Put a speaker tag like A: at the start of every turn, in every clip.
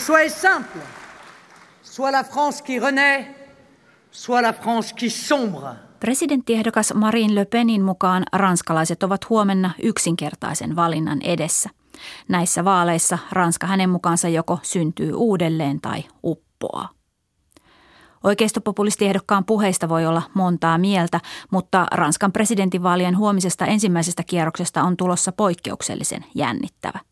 A: Choix est simple. Soit la France qui renaît, soit la France qui sombre.
B: Presidenttiehdokas Marine Le Penin mukaan ranskalaiset ovat huomenna yksinkertaisen valinnan edessä. Näissä vaaleissa Ranska hänen mukaansa joko syntyy uudelleen tai uppoaa. Oikeistopopulistiehdokkaan puheista voi olla montaa mieltä, mutta Ranskan presidentinvaalien huomisesta ensimmäisestä kierroksesta on tulossa poikkeuksellisen jännittävä.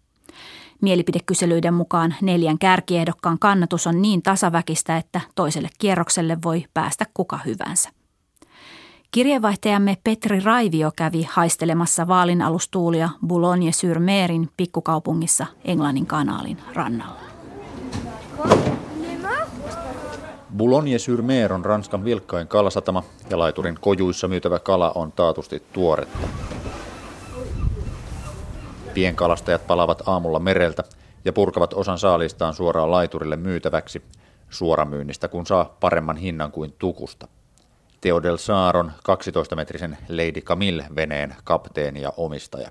B: Mielipidekyselyiden mukaan neljän kärkiehdokkaan kannatus on niin tasaväkistä, että toiselle kierrokselle voi päästä kuka hyvänsä. Kirjeenvaihtajamme Petri Raivio kävi haistelemassa vaalinalustuulia Boulogne-sur-Merin pikkukaupungissa Englannin kanaalin rannalla.
C: Boulogne-sur-Mer on Ranskan vilkkain kalasatama ja laiturin kojuissa myytävä kala on taatusti tuoretta. Pienkalastajat palaavat aamulla mereltä ja purkavat osan saalistaan suoraan laiturille myytäväksi suoramyynnistä, kun saa paremman hinnan kuin tukusta. Theodel Saaron 12-metrisen Lady Camille-veneen kapteeni ja omistaja.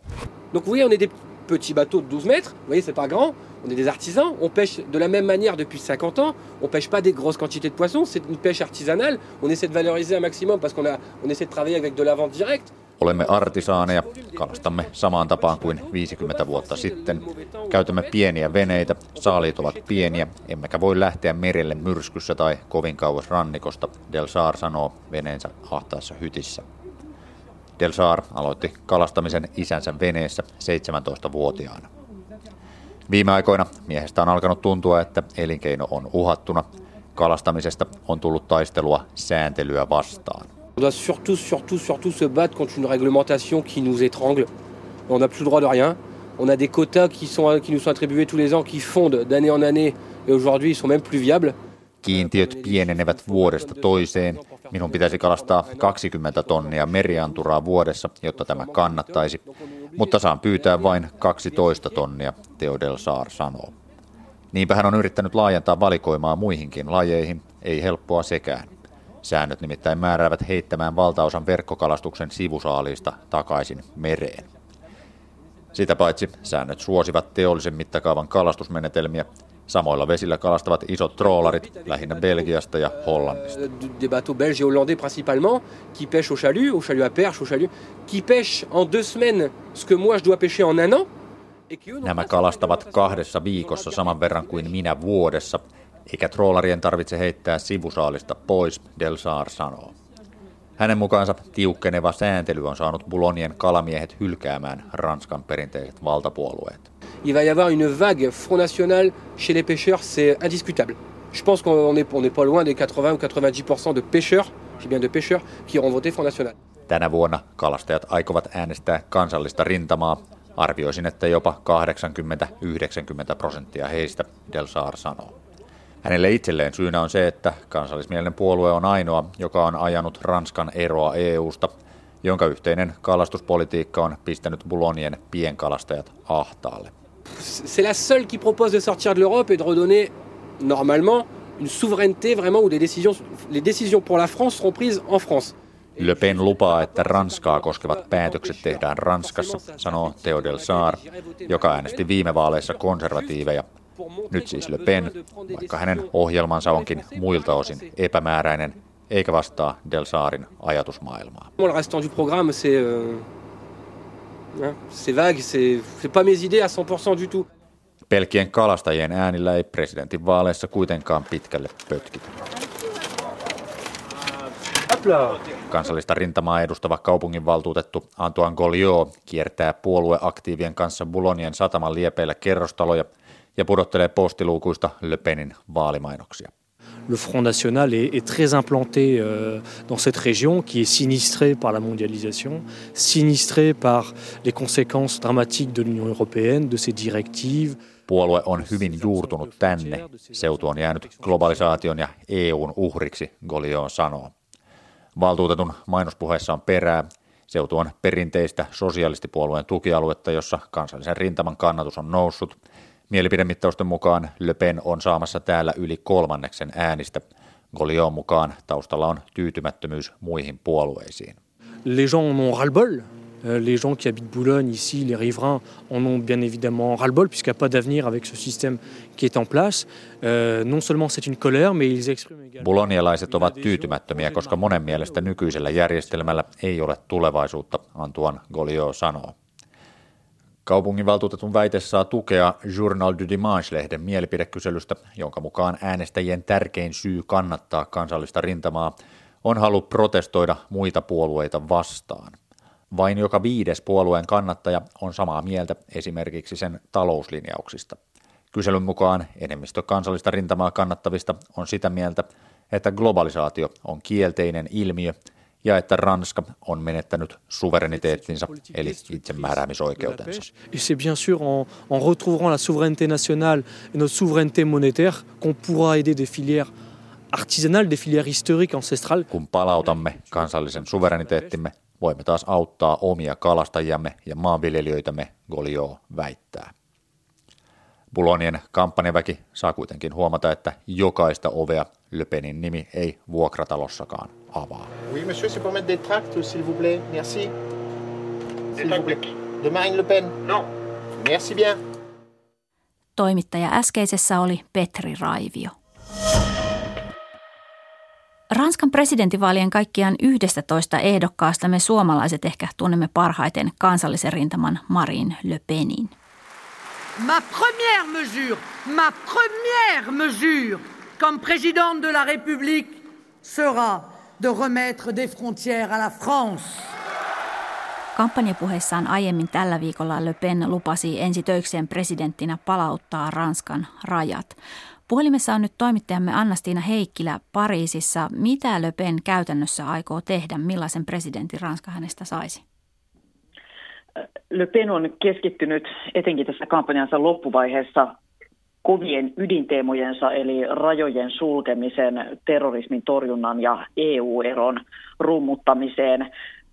D: Donc oui, on est des petits bateaux de 12 mètres, vous voyez, c'est pas grand, on est des artisans, on pêche de la même manière depuis 50 ans, on pêche pas des grosses quantités de poissons, c'est une pêche artisanale, on essaie de valoriser un maximum parce qu'on a, on essaie de travailler avec de la vente directe.
C: Olemme artisaaneja, kalastamme samaan tapaan kuin 50 vuotta sitten. Käytämme pieniä veneitä, saaliit ovat pieniä, emmekä voi lähteä merelle myrskyssä tai kovin kauas rannikosta, Del Saar sanoo veneensä ahtaassa hytissä. Del Saar aloitti kalastamisen isänsä veneessä 17-vuotiaana. Viime aikoina miehestä on alkanut tuntua, että elinkeino on uhattuna. Kalastamisesta on tullut taistelua sääntelyä vastaan.
D: On doit surtout, surtout, surtout se battre contre une réglementation qui nous étrangle. On n'a plus le droit de rien. On a des quotas qui, sont, qui nous sont attribués tous les ans, qui fondent d'année en année, et aujourd'hui ils sont même plus viables.
C: Kiintiöt pienenevät vuodesta toiseen. Minun pitäisi kalastaa 20 tonnia merianturaa vuodessa, jotta tämä kannattaisi, mutta saan pyytää vain 12 tonnia, Theodel Saar sanoo. Niinpä hän on yrittänyt laajentaa valikoimaa muihinkin lajeihin, ei helppoa sekään. Säännöt nimittäin määräävät heittämään valtaosan verkkokalastuksen sivusaalista takaisin mereen. Sitä paitsi säännöt suosivat teollisen mittakaavan kalastusmenetelmiä. Samoilla vesillä kalastavat isot troolarit, lähinnä Belgiasta ja Hollannista.
D: Des bateaux belges et hollandais principalement, qui pêchent au chalut, au chalut à perche, au chalut, qui pêchent en deux semaines ce que moi je dois pêcher en un an.
C: Nämä kalastavat kahdessa viikossa saman verran kuin minä vuodessa, eikä troolarien tarvitse heittää sivusaalista pois, Del Saar sanoo. Hänen mukaansa tiukkeneva sääntely on saanut Bulonien kalamiehet hylkäämään Ranskan perinteiset valtapuolueet.
D: Il va y avoir une vague Front National chez les pêcheurs, c'est indiscutable. Je pense qu'on n'est on est pas loin des 80 ou 90% de pêcheurs, j'ai bien de pêcheurs, qui auront voté Front National.
C: Tänä vuonna kalastajat aikovat äänestää kansallista rintamaa. Arvioisin, että jopa 80-90 prosenttia heistä, Del Saar sanoo. Hänelle itselleen syynä on se, että kansallismielinen puolue on ainoa, joka on ajanut Ranskan eroa EUsta, jonka yhteinen kalastuspolitiikka on pistänyt Boulonien pienkalastajat ahtaalle.
D: C'est la seule qui propose de sortir de l'Europe et de redonner normalement une souveraineté vraiment où des décisions, les décisions pour la France seront prises en France.
C: Le Pen lupaa, että Ranskaa koskevat päätökset tehdään Ranskassa, sanoo Theodel Saar, joka äänesti viime vaaleissa konservatiiveja nyt siis Le Pen, vaikka hänen ohjelmansa onkin muilta osin epämääräinen, eikä vastaa Del Saarin ajatusmaailmaa.
D: Le restant du programme, c'est euh, c'est vague, c'est c'est pas mes idées à 100% du tout.
C: Pelkien kalastajien äänillä ei presidentin vaaleissa kuitenkaan pitkälle pötkitä. Kansallista rintamaa edustava kaupunginvaltuutettu Antoine Goliot kiertää puolueaktiivien kanssa Boulognen sataman liepeillä kerrostaloja – ja pudottelee postiluukuista Le Penin vaalimainoksia.
E: Le Front National est, est très implanté euh, dans cette région qui est sinistrée par la mondialisation, sinistrée par les conséquences dramatiques de l'Union européenne, de ses directives.
C: Puolue on hyvin juurtunut tänne. Seutu on jäänyt globalisaation ja EUn uhriksi, Golion sanoo. Valtuutetun mainospuheessa on perää. Seutu on perinteistä sosialistipuolueen tukialuetta, jossa kansallisen rintaman kannatus on noussut – Mielipidemittausten mukaan Le Pen on saamassa täällä yli kolmanneksen äänistä. Golion mukaan taustalla on tyytymättömyys muihin puolueisiin.
E: Les gens ont ras-le-bol Euh, les gens qui habitent Boulogne, ici, les riverains, en ont bien évidemment ras-le-bol, puisqu'il n'y a pas d'avenir avec ce système qui est en place. Euh, non seulement c'est une colère, mais ils expriment également...
C: Bolonialaiset ovat tyytymättömiä, koska monen mielestä nykyisellä järjestelmällä ei ole tulevaisuutta, Antoine Goliot sanoo. Kaupunginvaltuutetun väite saa tukea Journal du Dimanche-lehden mielipidekyselystä, jonka mukaan äänestäjien tärkein syy kannattaa kansallista rintamaa on halu protestoida muita puolueita vastaan. Vain joka viides puolueen kannattaja on samaa mieltä esimerkiksi sen talouslinjauksista. Kyselyn mukaan enemmistö kansallista rintamaa kannattavista on sitä mieltä, että globalisaatio on kielteinen ilmiö ja että Ranska on menettänyt suvereniteettinsa eli itsemääräämisoikeutensa.
E: Et c'est bien sûr en, en retrouvant la souveraineté nationale et notre souveraineté monétaire qu'on pourra aider des filières artisanales, des filières historiques, ancestrales.
C: Kun palautamme kansallisen suvereniteettimme, voimme taas auttaa omia kalastajiamme ja maanviljelijöitämme, Golio väittää. Bulonien kampanjaväki saa kuitenkin huomata, että jokaista ovea Löpenin nimi ei vuokratalossakaan avaa.
F: Oui, monsieur, c'est pour mettre des tracts, s'il vous plaît. Merci. S'il vous plaît. De Marine Le Pen?
G: Non.
F: Merci bien.
B: Toimittaja äskeisessä oli Petri Raivio. Ranskan presidentinvaalien kaikkiaan 11 ehdokkaasta me suomalaiset ehkä tunnemme parhaiten kansallisen rintaman Marine Le Penin.
A: Ma première mesure, ma première mesure comme président de la République sera de remettre des frontières à la France.
B: Kampanjapuheessaan aiemmin tällä viikolla Le Pen lupasi ensi töikseen presidenttinä palauttaa Ranskan rajat. Puhelimessa on nyt toimittajamme Annastiina Heikkilä Pariisissa. Mitä Le Pen käytännössä aikoo tehdä? Millaisen presidentin Ranska hänestä saisi?
H: Le Pen on keskittynyt etenkin tässä kampanjansa loppuvaiheessa kovien ydinteemojensa eli rajojen sulkemisen, terrorismin torjunnan ja EU-eron rummuttamiseen.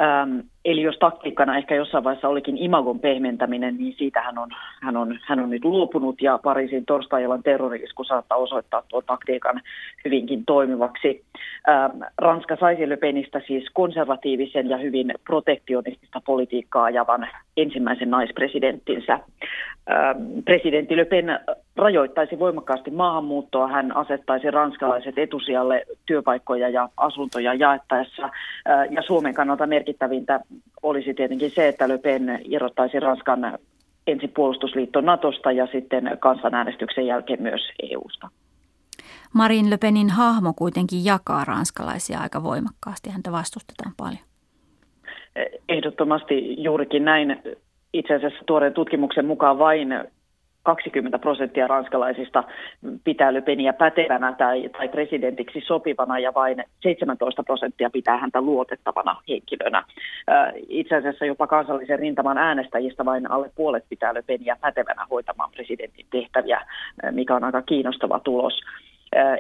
H: Ähm, eli jos taktiikkana ehkä jossain vaiheessa olikin imagon pehmentäminen, niin siitä hän on, hän on, hän on nyt luopunut ja Pariisin torstai-illan terrorisku saattaa osoittaa tuon taktiikan hyvinkin toimivaksi. Ähm, Ranska saisi Le Penistä siis konservatiivisen ja hyvin protektionistista politiikkaa ajavan ensimmäisen naispresidenttinsä. Ähm, presidentti Le Pen rajoittaisi voimakkaasti maahanmuuttoa, hän asettaisi ranskalaiset etusijalle työpaikkoja ja asuntoja jaettaessa ja Suomen kannalta merkittävintä olisi tietenkin se, että Le Pen irrottaisi Ranskan ensin puolustusliitto Natosta ja sitten kansanäänestyksen jälkeen myös EUsta.
B: Marin Le Penin hahmo kuitenkin jakaa ranskalaisia aika voimakkaasti. Häntä vastustetaan paljon.
H: Ehdottomasti juurikin näin. Itse asiassa tuoreen tutkimuksen mukaan vain 20 prosenttia ranskalaisista pitää Le Peniä pätevänä tai, tai presidentiksi sopivana ja vain 17 prosenttia pitää häntä luotettavana henkilönä. Itse asiassa jopa kansallisen rintaman äänestäjistä vain alle puolet pitää Le Peniä pätevänä hoitamaan presidentin tehtäviä, mikä on aika kiinnostava tulos.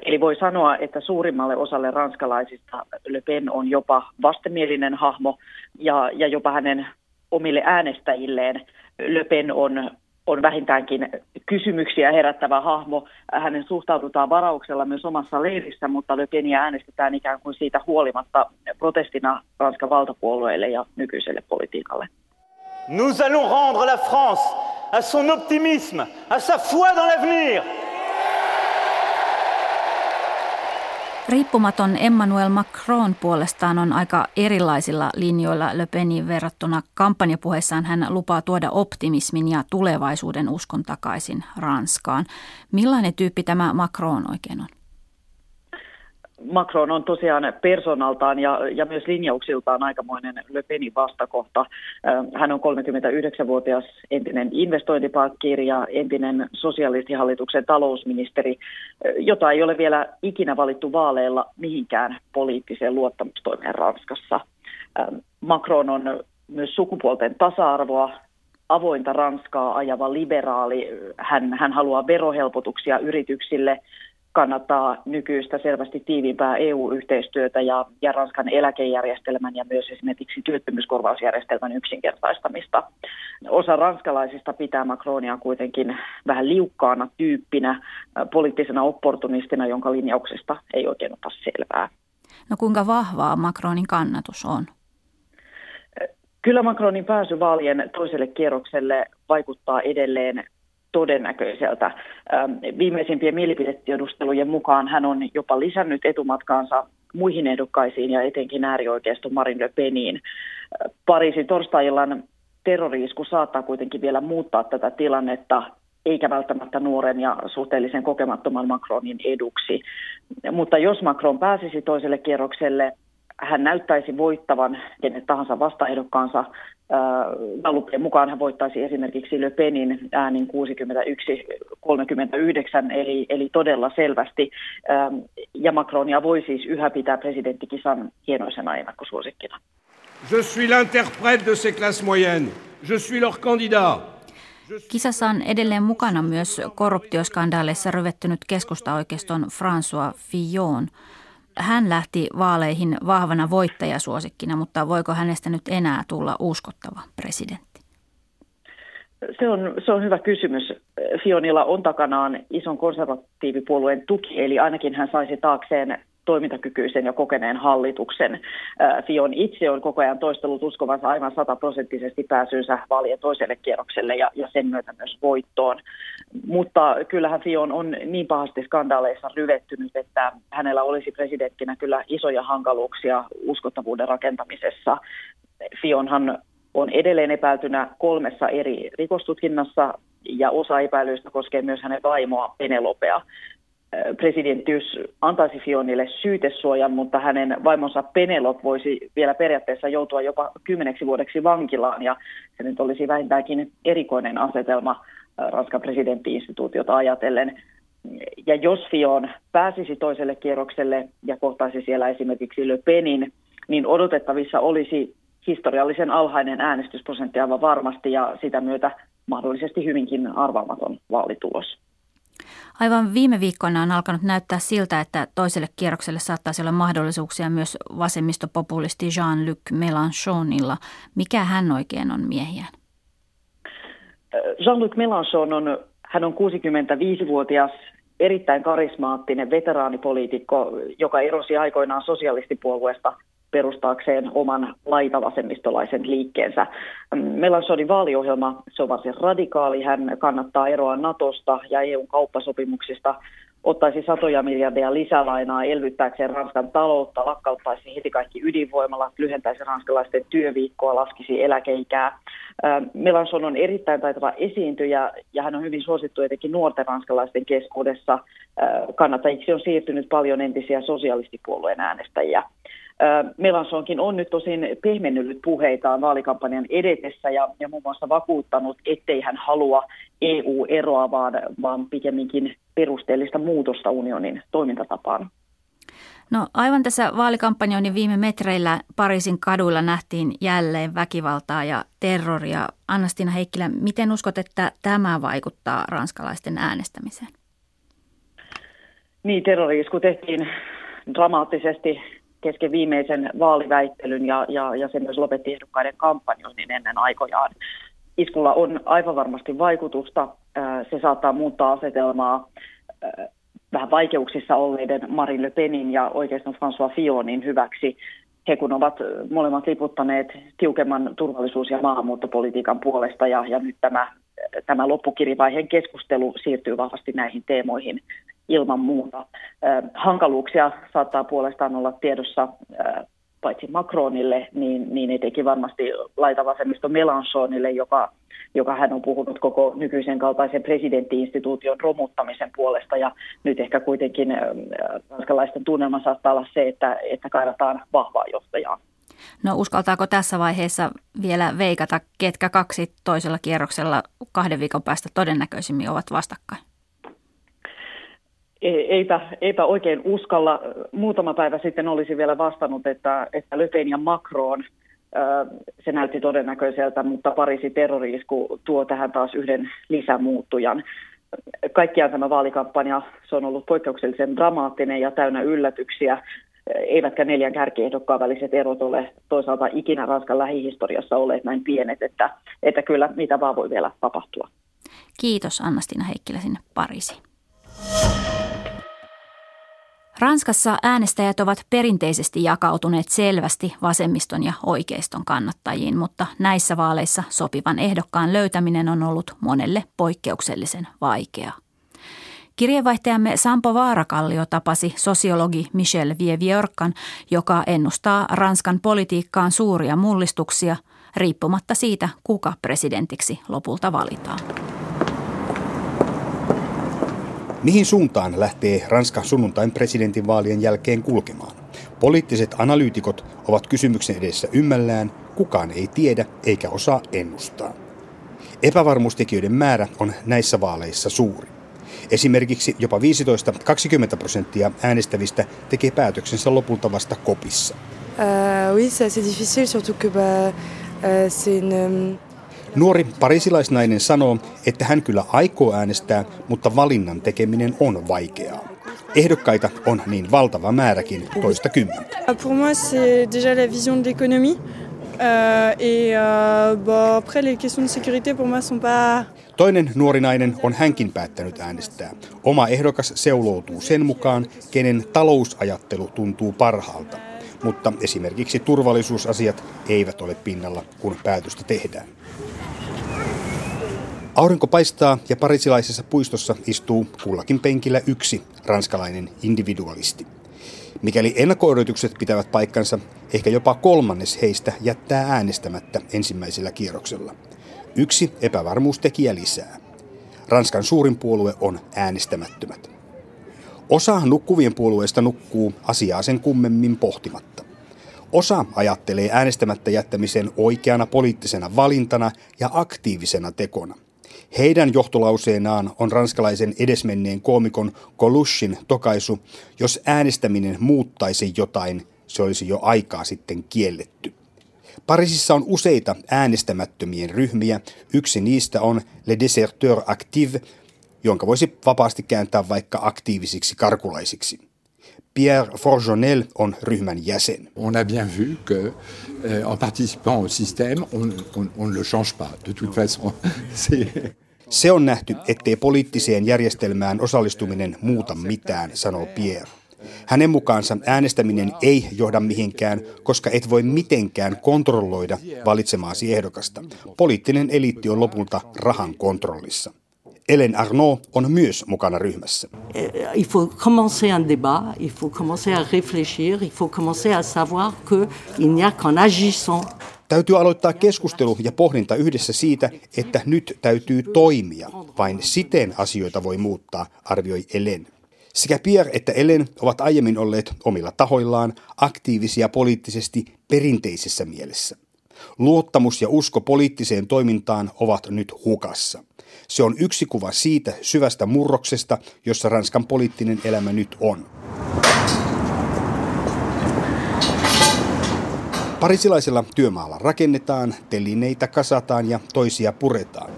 H: Eli voi sanoa, että suurimmalle osalle ranskalaisista Le Pen on jopa vastenmielinen hahmo ja, ja jopa hänen omille äänestäjilleen Le Pen on on vähintäänkin kysymyksiä herättävä hahmo. Hänen suhtaudutaan varauksella myös omassa leirissä, mutta Le Penia äänestetään ikään kuin siitä huolimatta protestina Ranskan valtapuolueille ja nykyiselle politiikalle.
G: Nous allons rendre la France à son optimisme, à sa foi dans l'avenir.
B: Riippumaton Emmanuel Macron puolestaan on aika erilaisilla linjoilla Le Penin verrattuna. Kampanjapuheessaan hän lupaa tuoda optimismin ja tulevaisuuden uskon takaisin Ranskaan. Millainen tyyppi tämä Macron oikein on?
H: Macron on tosiaan persoonaltaan ja, ja myös linjauksiltaan aikamoinen Le Penin vastakohta. Hän on 39-vuotias entinen investointipankkiiri ja entinen sosialistihallituksen talousministeri, jota ei ole vielä ikinä valittu vaaleilla mihinkään poliittiseen luottamustoimeen Ranskassa. Macron on myös sukupuolten tasa-arvoa avointa Ranskaa ajava liberaali. Hän, hän haluaa verohelpotuksia yrityksille, kannattaa nykyistä selvästi tiiviimpää EU-yhteistyötä ja, ja Ranskan eläkejärjestelmän ja myös esimerkiksi työttömyyskorvausjärjestelmän yksinkertaistamista. Osa ranskalaisista pitää Macronia kuitenkin vähän liukkaana tyyppinä, poliittisena opportunistina, jonka linjauksesta ei oikein ota selvää.
B: No kuinka vahvaa Macronin kannatus on?
H: Kyllä Macronin pääsy vaalien toiselle kierrokselle vaikuttaa edelleen todennäköiseltä. Ähm, viimeisimpien mielipidetiedustelujen mukaan hän on jopa lisännyt etumatkaansa muihin ehdokkaisiin ja etenkin äärioikeisto Marine Le Peniin. Äh, Pariisin torstai-illan terroriisku saattaa kuitenkin vielä muuttaa tätä tilannetta, eikä välttämättä nuoren ja suhteellisen kokemattoman Macronin eduksi. Mutta jos Macron pääsisi toiselle kierrokselle, hän näyttäisi voittavan kenet tahansa vastaehdokkaansa. Gallupien mukaan hän voittaisi esimerkiksi Le Penin äänin 61-39, eli, eli todella selvästi. Ja Macronia voi siis yhä pitää presidenttikisan hienoisena ennakkosuosikkina.
I: Je suis l'interprète de ces classes moyennes. Je suis leur candidat.
B: Kisassa on edelleen mukana myös korruptioskandaaleissa ryvettynyt keskustaoikeiston François Fillon. Hän lähti vaaleihin vahvana voittajasuosikkina, mutta voiko hänestä nyt enää tulla uskottava presidentti?
H: Se on, se on hyvä kysymys. Fionilla on takanaan ison konservatiivipuolueen tuki, eli ainakin hän saisi taakseen toimintakykyisen ja kokeneen hallituksen. Fion itse on koko ajan toistellut uskovansa aivan sataprosenttisesti pääsynsä vaalien toiselle kierrokselle ja, ja sen myötä myös voittoon. Mutta kyllähän Fion on niin pahasti skandaaleissa ryvettynyt, että hänellä olisi presidenttinä kyllä isoja hankaluuksia uskottavuuden rakentamisessa. Fionhan on edelleen epäiltynä kolmessa eri rikostutkinnassa ja osa epäilyistä koskee myös hänen vaimoa Penelopea presidenttiys antaisi Fionille syytesuojan, mutta hänen vaimonsa Penelop voisi vielä periaatteessa joutua jopa kymmeneksi vuodeksi vankilaan, ja se nyt olisi vähintäänkin erikoinen asetelma Ranskan presidenttiinstituutiota ajatellen. Ja jos Fion pääsisi toiselle kierrokselle ja kohtaisi siellä esimerkiksi Le Penin, niin odotettavissa olisi historiallisen alhainen äänestysprosentti aivan varmasti ja sitä myötä mahdollisesti hyvinkin arvaamaton vaalitulos.
B: Aivan viime viikkoina on alkanut näyttää siltä, että toiselle kierrokselle saattaisi olla mahdollisuuksia myös vasemmistopopulisti Jean-Luc Mélenchonilla. Mikä hän oikein on miehiään?
H: Jean-Luc Mélenchon on, hän on 65-vuotias erittäin karismaattinen veteraanipoliitikko, joka erosi aikoinaan sosialistipuolueesta perustaakseen oman laitavasemmistolaisen liikkeensä. Melanchonin vaaliohjelma, se on varsin radikaali. Hän kannattaa eroa Natosta ja EUn kauppasopimuksista, ottaisi satoja miljardia lisälainaa elvyttääkseen Ranskan taloutta, lakkauttaisi heti kaikki ydinvoimalat, lyhentäisi ranskalaisten työviikkoa, laskisi eläkeikää. Melanson on erittäin taitava esiintyjä ja hän on hyvin suosittu etenkin nuorten ranskalaisten keskuudessa. Kannattajiksi on siirtynyt paljon entisiä sosialistipuolueen äänestäjiä. Melansonkin on nyt tosin pehmennyt puheitaan vaalikampanjan edetessä ja, ja muun muassa vakuuttanut, ettei hän halua EU-eroa, vaan, vaan pikemminkin perusteellista muutosta unionin toimintatapaan.
B: No aivan tässä vaalikampanjoinnin viime metreillä Pariisin kaduilla nähtiin jälleen väkivaltaa ja terroria. Annastina Heikkilä, miten uskot, että tämä vaikuttaa ranskalaisten äänestämiseen?
H: Niin, terrori-isku tehtiin dramaattisesti kesken viimeisen vaaliväittelyn ja, ja, ja se myös lopetti ehdokkaiden kampanjoinnin ennen aikojaan. Iskulla on aivan varmasti vaikutusta. Se saattaa muuttaa asetelmaa vähän vaikeuksissa olleiden Marine Le Penin ja oikeastaan François Fillonin hyväksi. He kun ovat molemmat liputtaneet tiukemman turvallisuus- ja maahanmuuttopolitiikan puolesta ja, ja nyt tämä, tämä loppukirivaiheen keskustelu siirtyy vahvasti näihin teemoihin ilman muuta. Hankaluuksia saattaa puolestaan olla tiedossa paitsi Macronille, niin, niin etenkin varmasti laitavasemmisto Melanchonille, joka, joka hän on puhunut koko nykyisen kaltaisen presidenttiinstituution romuttamisen puolesta. Ja nyt ehkä kuitenkin ranskalaisten tunnelma saattaa olla se, että, että kaivataan vahvaa johtajaa.
B: No uskaltaako tässä vaiheessa vielä veikata, ketkä kaksi toisella kierroksella kahden viikon päästä todennäköisimmin ovat vastakkain?
H: Eipä, eipä oikein uskalla. Muutama päivä sitten olisi vielä vastannut, että, että Le Pen ja Macron, se näytti todennäköiseltä, mutta Pariisin terroriisku tuo tähän taas yhden lisämuuttujan. Kaikkiaan tämä vaalikampanja, se on ollut poikkeuksellisen dramaattinen ja täynnä yllätyksiä, eivätkä neljän kärkiehdokkaan väliset erot ole toisaalta ikinä Ranskan lähihistoriassa olleet näin pienet, että, että kyllä mitä vaan voi vielä tapahtua.
B: Kiitos Anna-Stina Heikkilä sinne Pariisiin. Ranskassa äänestäjät ovat perinteisesti jakautuneet selvästi vasemmiston ja oikeiston kannattajiin, mutta näissä vaaleissa sopivan ehdokkaan löytäminen on ollut monelle poikkeuksellisen vaikeaa. Kirjeenvaihtajamme Sampo Vaarakallio tapasi sosiologi Michel Vieviorkan, joka ennustaa Ranskan politiikkaan suuria mullistuksia riippumatta siitä, kuka presidentiksi lopulta valitaan.
J: Mihin suuntaan lähtee Ranska sunnuntain presidentinvaalien jälkeen kulkemaan? Poliittiset analyytikot ovat kysymyksen edessä ymmällään, kukaan ei tiedä eikä osaa ennustaa. Epävarmuustekijöiden määrä on näissä vaaleissa suuri. Esimerkiksi jopa 15-20 prosenttia äänestävistä tekee päätöksensä lopulta vasta kopissa. Uh, oui, c'est difficile, surtout que bah, uh, c'est une, Nuori parisilaisnainen sanoo, että hän kyllä aikoo äänestää, mutta valinnan tekeminen on vaikeaa. Ehdokkaita on niin valtava määräkin, toista kymmentä. Pour moi, c'est déjà la vision de l'économie. Euh, et euh, après, les questions de sécurité pour moi sont pas... Toinen nuori nainen on hänkin päättänyt äänestää. Oma ehdokas seuloutuu sen mukaan, kenen talousajattelu tuntuu parhaalta. Mutta esimerkiksi turvallisuusasiat eivät ole pinnalla, kun päätöstä tehdään. Aurinko paistaa ja parisilaisessa puistossa istuu kullakin penkillä yksi ranskalainen individualisti. Mikäli ennakko pitävät paikkansa, ehkä jopa kolmannes heistä jättää äänestämättä ensimmäisellä kierroksella. Yksi epävarmuustekijä lisää. Ranskan suurin puolue on äänestämättömät. Osa nukkuvien puolueista nukkuu asiaa sen kummemmin pohtimatta. Osa ajattelee äänestämättä jättämisen oikeana poliittisena valintana ja aktiivisena tekona. Heidän johtolauseenaan on ranskalaisen edesmenneen koomikon Colushin tokaisu, jos äänestäminen muuttaisi jotain, se olisi jo aikaa sitten kielletty. Pariisissa on useita äänestämättömien ryhmiä. Yksi niistä on Le Deserteur Active, jonka voisi vapaasti kääntää vaikka aktiivisiksi karkulaisiksi. Pierre Forjonel on ryhmän jäsen.
K: On a bien vu que euh, en participant au système, on, on, on ne le change pas. De toute façon,
J: Se on nähty, ettei poliittiseen järjestelmään osallistuminen muuta mitään, sanoo Pierre. Hänen mukaansa äänestäminen ei johda mihinkään, koska et voi mitenkään kontrolloida valitsemaasi ehdokasta. Poliittinen eliitti on lopulta rahan kontrollissa. Ellen Arnaud on myös mukana ryhmässä.
L: Eh, il faut commencer un débat, il faut commencer à réfléchir, il faut commencer à savoir que il n'y a qu'en agissant
J: Täytyy aloittaa keskustelu ja pohdinta yhdessä siitä, että nyt täytyy toimia. Vain siten asioita voi muuttaa, arvioi Ellen. Sekä Pierre että Ellen ovat aiemmin olleet omilla tahoillaan aktiivisia poliittisesti perinteisessä mielessä. Luottamus ja usko poliittiseen toimintaan ovat nyt hukassa. Se on yksi kuva siitä syvästä murroksesta, jossa Ranskan poliittinen elämä nyt on. Parisilaisella työmaalla rakennetaan, telineitä kasataan ja toisia puretaan.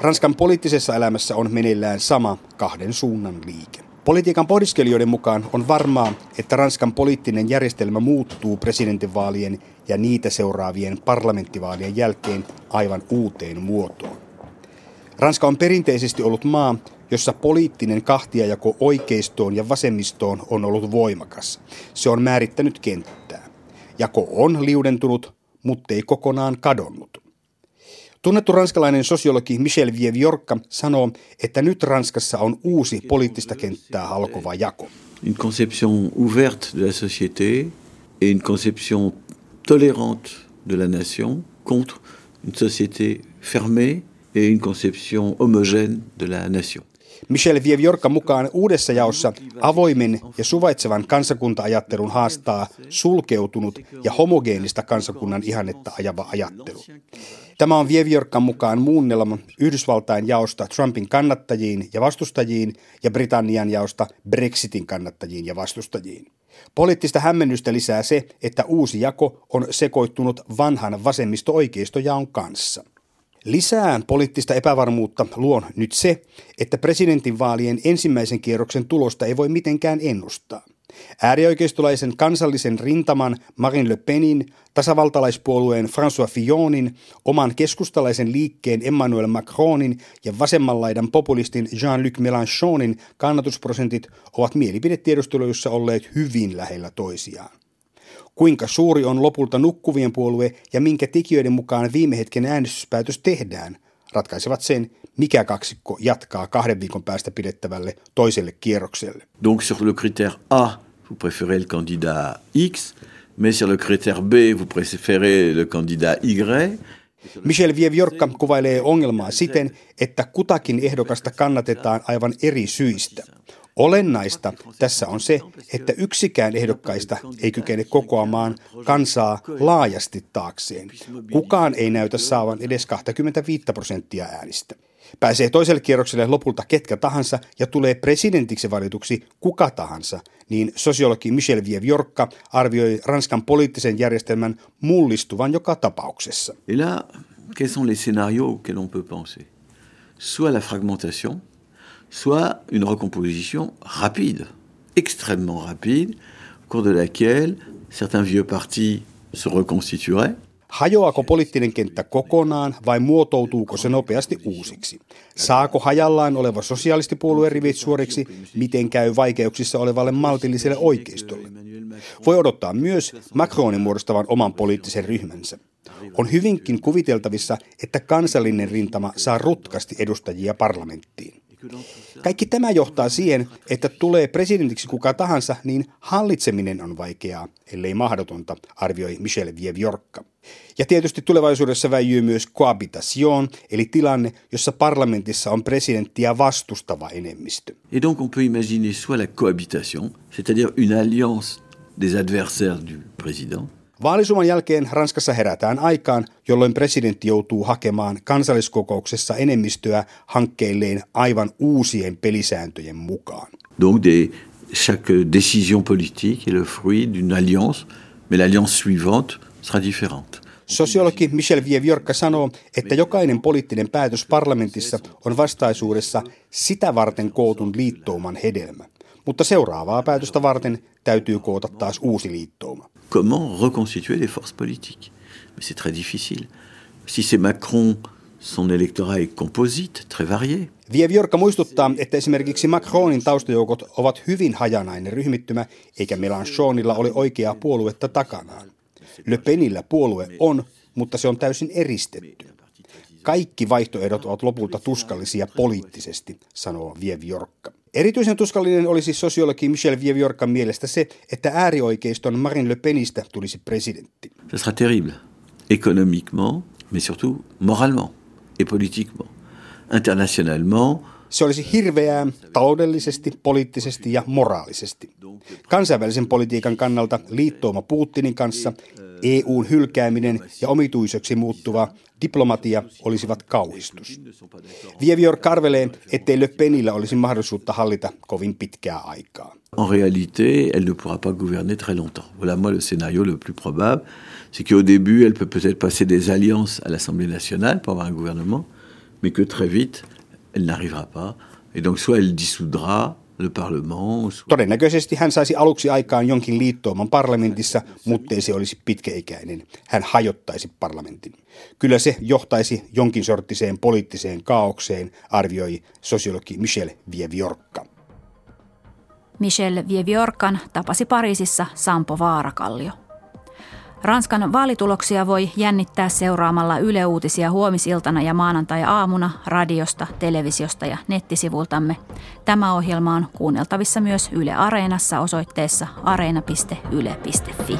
J: Ranskan poliittisessa elämässä on meneillään sama kahden suunnan liike. Politiikan pohdiskelijoiden mukaan on varmaa, että Ranskan poliittinen järjestelmä muuttuu presidentinvaalien ja niitä seuraavien parlamenttivaalien jälkeen aivan uuteen muotoon. Ranska on perinteisesti ollut maa, jossa poliittinen kahtiajako oikeistoon ja vasemmistoon on ollut voimakas. Se on määrittänyt kenttää. Jako on liudentunut, mutta ei kokonaan kadonnut. Tunnettu ranskalainen sosiologi Michel Vieviorka sanoo, että nyt Ranskassa on uusi poliittista kenttää halkova jako.
M: Une conception ouverte de la société et une conception tolérante de la nation contre une société fermée et une conception homogène de la nation.
J: Michel Vievjorka mukaan uudessa jaossa avoimen ja suvaitsevan kansakunta-ajattelun haastaa sulkeutunut ja homogeenista kansakunnan ihannetta ajava ajattelu. Tämä on Vievjorkan mukaan muunnelma Yhdysvaltain jaosta Trumpin kannattajiin ja vastustajiin ja Britannian jaosta Brexitin kannattajiin ja vastustajiin. Poliittista hämmennystä lisää se, että uusi jako on sekoittunut vanhan vasemmisto-oikeistojaon kanssa. Lisää poliittista epävarmuutta luo nyt se, että presidentinvaalien ensimmäisen kierroksen tulosta ei voi mitenkään ennustaa. Äärioikeistolaisen kansallisen rintaman Marine Le Penin, tasavaltalaispuolueen François Fillonin, oman keskustalaisen liikkeen Emmanuel Macronin ja vasemmanlaidan populistin Jean-Luc Mélenchonin kannatusprosentit ovat mielipidetiedusteluissa olleet hyvin lähellä toisiaan. Kuinka suuri on lopulta nukkuvien puolue ja minkä tekijöiden mukaan viime hetken äänestyspäätös tehdään, ratkaisevat sen, mikä kaksikko jatkaa kahden viikon päästä pidettävälle toiselle kierrokselle.
M: Donc sur le critère A, vous préférez le candidat X, mais sur le critère B, vous préférez le candidat Y.
J: Michel Vievjorkka kuvailee ongelmaa siten, että kutakin ehdokasta kannatetaan aivan eri syistä. Olennaista tässä on se, että yksikään ehdokkaista ei kykene kokoamaan kansaa laajasti taakseen. Kukaan ei näytä saavan edes 25 prosenttia äänistä. Pääsee toiselle kierrokselle lopulta ketkä tahansa ja tulee presidentiksi valituksi kuka tahansa, niin sosiologi Michel Vievjorkka arvioi Ranskan poliittisen järjestelmän mullistuvan joka tapauksessa.
M: Et là, quels sont les scénarios que l'on peut penser Soit la fragmentation, soit une recomposition rapide, extrêmement rapide, au cours de laquelle certains vieux partis se reconstitueraient.
J: Hajoako poliittinen kenttä kokonaan vai muotoutuuko se nopeasti uusiksi? Saako hajallaan oleva sosialistipuolueen rivit suoriksi, miten käy vaikeuksissa olevalle maltilliselle oikeistolle? Voi odottaa myös Macronin muodostavan oman poliittisen ryhmänsä. On hyvinkin kuviteltavissa, että kansallinen rintama saa rutkasti edustajia parlamenttiin. Kaikki tämä johtaa siihen, että tulee presidentiksi kuka tahansa, niin hallitseminen on vaikeaa, ellei mahdotonta, arvioi Michel Vievjorkka. Ja tietysti tulevaisuudessa väijyy myös cohabitation, eli tilanne, jossa parlamentissa on presidenttiä vastustava enemmistö.
M: Et donc on peut imaginer soit la cohabitation, c'est-à-dire une alliance des adversaires du président,
J: Vaalisuman jälkeen Ranskassa herätään aikaan, jolloin presidentti joutuu hakemaan kansalliskokouksessa enemmistöä hankkeilleen aivan uusien pelisääntöjen mukaan.
M: Donc des, chaque décision politique est le fruit d'une alliance, mais l'alliance suivante sera différente.
J: Sosiologi Michel Vievjorkka sanoo, että jokainen poliittinen päätös parlamentissa on vastaisuudessa sitä varten kootun liittouman hedelmä. Mutta seuraavaa päätöstä varten täytyy koota taas uusi liittouma.
M: Comment reconstituer les forces politiques Mais c'est très difficile. Si c'est Macron, son électorat est composite, très varié.
J: Vievjorkka muistuttaa, että esimerkiksi Macronin taustajoukot ovat hyvin hajanainen ryhmittymä, eikä Mélenchonilla ole oikeaa puoluetta takanaan. Le Penillä puolue on, mutta se on täysin eristetty. Kaikki vaihtoehdot ovat lopulta tuskallisia poliittisesti, sanoo Vievjorkka. Erityisen tuskallinen olisi sosiologi Michel Vievjorkan mielestä se, että äärioikeiston Marine Le Penistä tulisi presidentti.
M: Ce sera terrible, économiquement, mais surtout moralement et politiquement. Internationalement,
J: se olisi hirveää taloudellisesti, poliittisesti ja moraalisesti. Kansainvälisen politiikan kannalta liittouma Putinin kanssa, EUn hylkääminen ja omituiseksi muuttuva diplomatia olisivat kauhistus. Vievior karvelee, ettei Le Penillä olisi mahdollisuutta hallita kovin pitkää aikaa.
M: En réalité, elle ne pourra pas gouverner très longtemps. Voilà moi le scénario le plus probable. C'est qu'au début, elle peut peut-être passer des alliances à l'Assemblée nationale pour avoir un gouvernement, mais que très vite, elle n'arrivera pas. Et donc soit elle dissoudra le Parlement. Soit...
J: Todennäköisesti hän saisi aluksi aikaan jonkin liittooman parlamentissa, mutta se olisi pitkäikäinen. Hän hajottaisi parlamentin. Kyllä se johtaisi jonkin sorttiseen poliittiseen kaaukseen, arvioi sosiologi Michel Vievjorkka.
B: Michel Vievjorkan tapasi Pariisissa Sampo Vaarakallio. Ranskan vaalituloksia voi jännittää seuraamalla Yle Uutisia huomisiltana ja maanantai-aamuna radiosta, televisiosta ja nettisivultamme. Tämä ohjelma on kuunneltavissa myös Yle Areenassa osoitteessa areena.yle.fi.